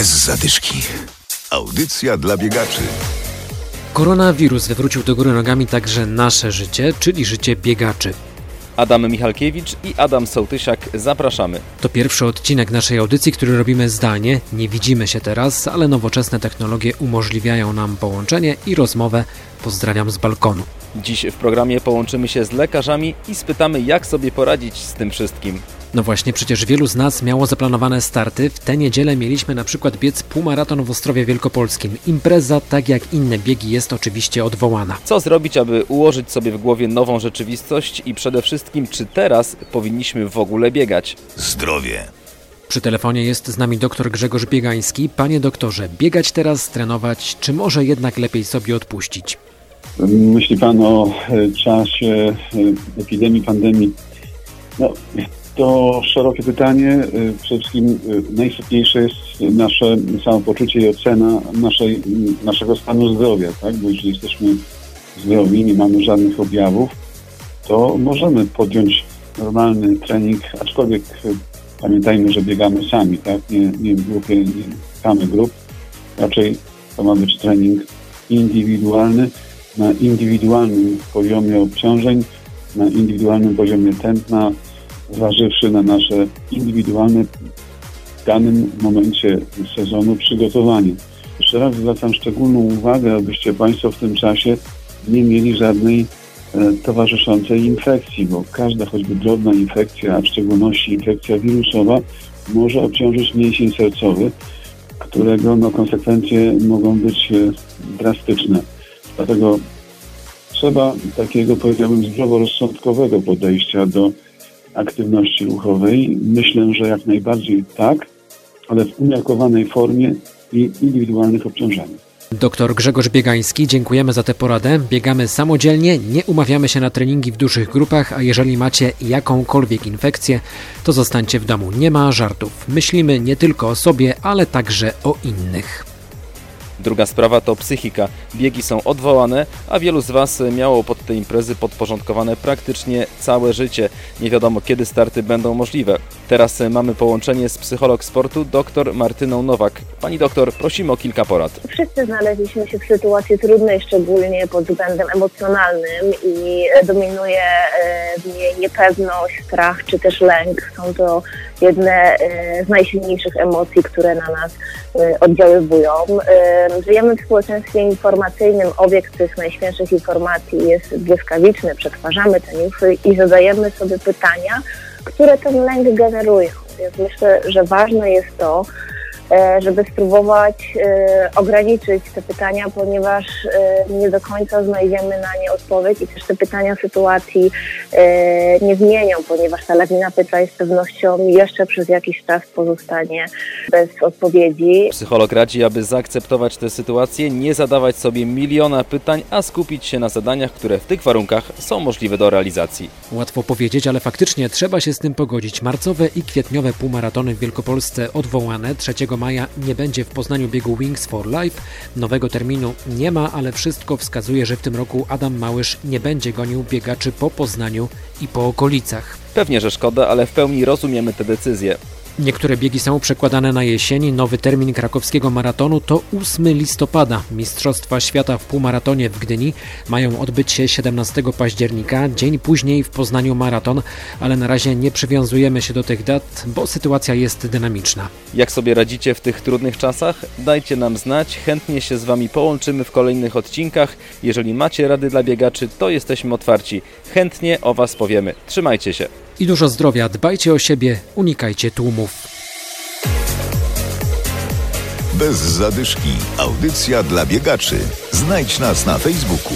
Bez zadyszki. Audycja dla biegaczy. Koronawirus wywrócił do góry nogami także nasze życie, czyli życie biegaczy. Adam Michalkiewicz i Adam Sołtysiak. Zapraszamy. To pierwszy odcinek naszej audycji, który robimy zdalnie. Nie widzimy się teraz, ale nowoczesne technologie umożliwiają nam połączenie i rozmowę. Pozdrawiam z balkonu. Dziś w programie połączymy się z lekarzami i spytamy, jak sobie poradzić z tym wszystkim. No właśnie, przecież wielu z nas miało zaplanowane starty. W tę niedzielę mieliśmy na przykład biec półmaraton w Ostrowie Wielkopolskim. Impreza, tak jak inne biegi, jest oczywiście odwołana. Co zrobić, aby ułożyć sobie w głowie nową rzeczywistość i przede wszystkim, czy teraz powinniśmy w ogóle biegać? Zdrowie. Przy telefonie jest z nami dr Grzegorz Biegański. Panie doktorze, biegać teraz, trenować, czy może jednak lepiej sobie odpuścić? Myśli Pan o e, czasie e, epidemii, pandemii? No, to szerokie pytanie. E, przede wszystkim najistotniejsze jest nasze samopoczucie i ocena naszej, naszego stanu zdrowia, tak? Bo jeśli jesteśmy zdrowi, nie mamy żadnych objawów, to możemy podjąć normalny trening, aczkolwiek pamiętajmy, że biegamy sami, tak? Nie, nie w grupie, nie mamy grup. Raczej to ma być trening indywidualny, na indywidualnym poziomie obciążeń, na indywidualnym poziomie tętna, zważywszy na nasze indywidualne w danym momencie sezonu przygotowanie. Jeszcze raz zwracam szczególną uwagę, abyście Państwo w tym czasie nie mieli żadnej e, towarzyszącej infekcji, bo każda choćby drobna infekcja, a w szczególności infekcja wirusowa, może obciążyć mięsień sercowy, którego no, konsekwencje mogą być e, drastyczne. Dlatego trzeba takiego, powiedziałbym, zdroworozsądkowego podejścia do aktywności ruchowej. Myślę, że jak najbardziej tak, ale w umiarkowanej formie i indywidualnych obciążeniach. Doktor Grzegorz Biegański, dziękujemy za tę poradę. Biegamy samodzielnie, nie umawiamy się na treningi w dużych grupach, a jeżeli macie jakąkolwiek infekcję, to zostańcie w domu. Nie ma żartów. Myślimy nie tylko o sobie, ale także o innych. Druga sprawa to psychika. Biegi są odwołane, a wielu z Was miało pod te imprezy podporządkowane praktycznie całe życie. Nie wiadomo kiedy starty będą możliwe. Teraz mamy połączenie z psycholog sportu dr Martyną Nowak. Pani doktor, prosimy o kilka porad. Wszyscy znaleźliśmy się w sytuacji trudnej, szczególnie pod względem emocjonalnym i dominuje e, w niej niepewność, strach czy też lęk. Są to jedne e, z najsilniejszych emocji, które na nas e, oddziaływują. Żyjemy w społeczeństwie informacyjnym, obiekt tych najświeższych informacji jest błyskawiczny, przetwarzamy te newsy i zadajemy sobie pytania, które ten lęk generują. Więc myślę, że ważne jest to, E, żeby spróbować e, ograniczyć te pytania, ponieważ e, nie do końca znajdziemy na nie odpowiedź i też te pytania sytuacji nie zmienią, ponieważ ta lawina pytań z pewnością jeszcze przez jakiś czas pozostanie bez odpowiedzi. Psycholog radzi, aby zaakceptować tę sytuację, nie zadawać sobie miliona pytań, a skupić się na zadaniach, które w tych warunkach są możliwe do realizacji. Łatwo powiedzieć, ale faktycznie trzeba się z tym pogodzić. Marcowe i kwietniowe półmaratony w Wielkopolsce odwołane 3 maja nie będzie w Poznaniu biegu Wings for Life. Nowego terminu nie ma, ale wszystko wskazuje, że w tym roku Adam Małysz nie będzie gonił biegaczy po Poznaniu i po okolicach. Pewnie, że szkoda, ale w pełni rozumiemy tę decyzję. Niektóre biegi są przekładane na jesień. Nowy termin krakowskiego maratonu to 8 listopada. Mistrzostwa Świata w półmaratonie w Gdyni mają odbyć się 17 października, dzień później w Poznaniu maraton, ale na razie nie przywiązujemy się do tych dat, bo sytuacja jest dynamiczna. Jak sobie radzicie w tych trudnych czasach? Dajcie nam znać, chętnie się z Wami połączymy w kolejnych odcinkach. Jeżeli macie rady dla biegaczy, to jesteśmy otwarci. Chętnie o Was powiemy. Trzymajcie się i dużo zdrowia. Dbajcie o siebie, unikajcie tłumów. Bez zadyszki. Audycja dla biegaczy. Znajdź nas na Facebooku.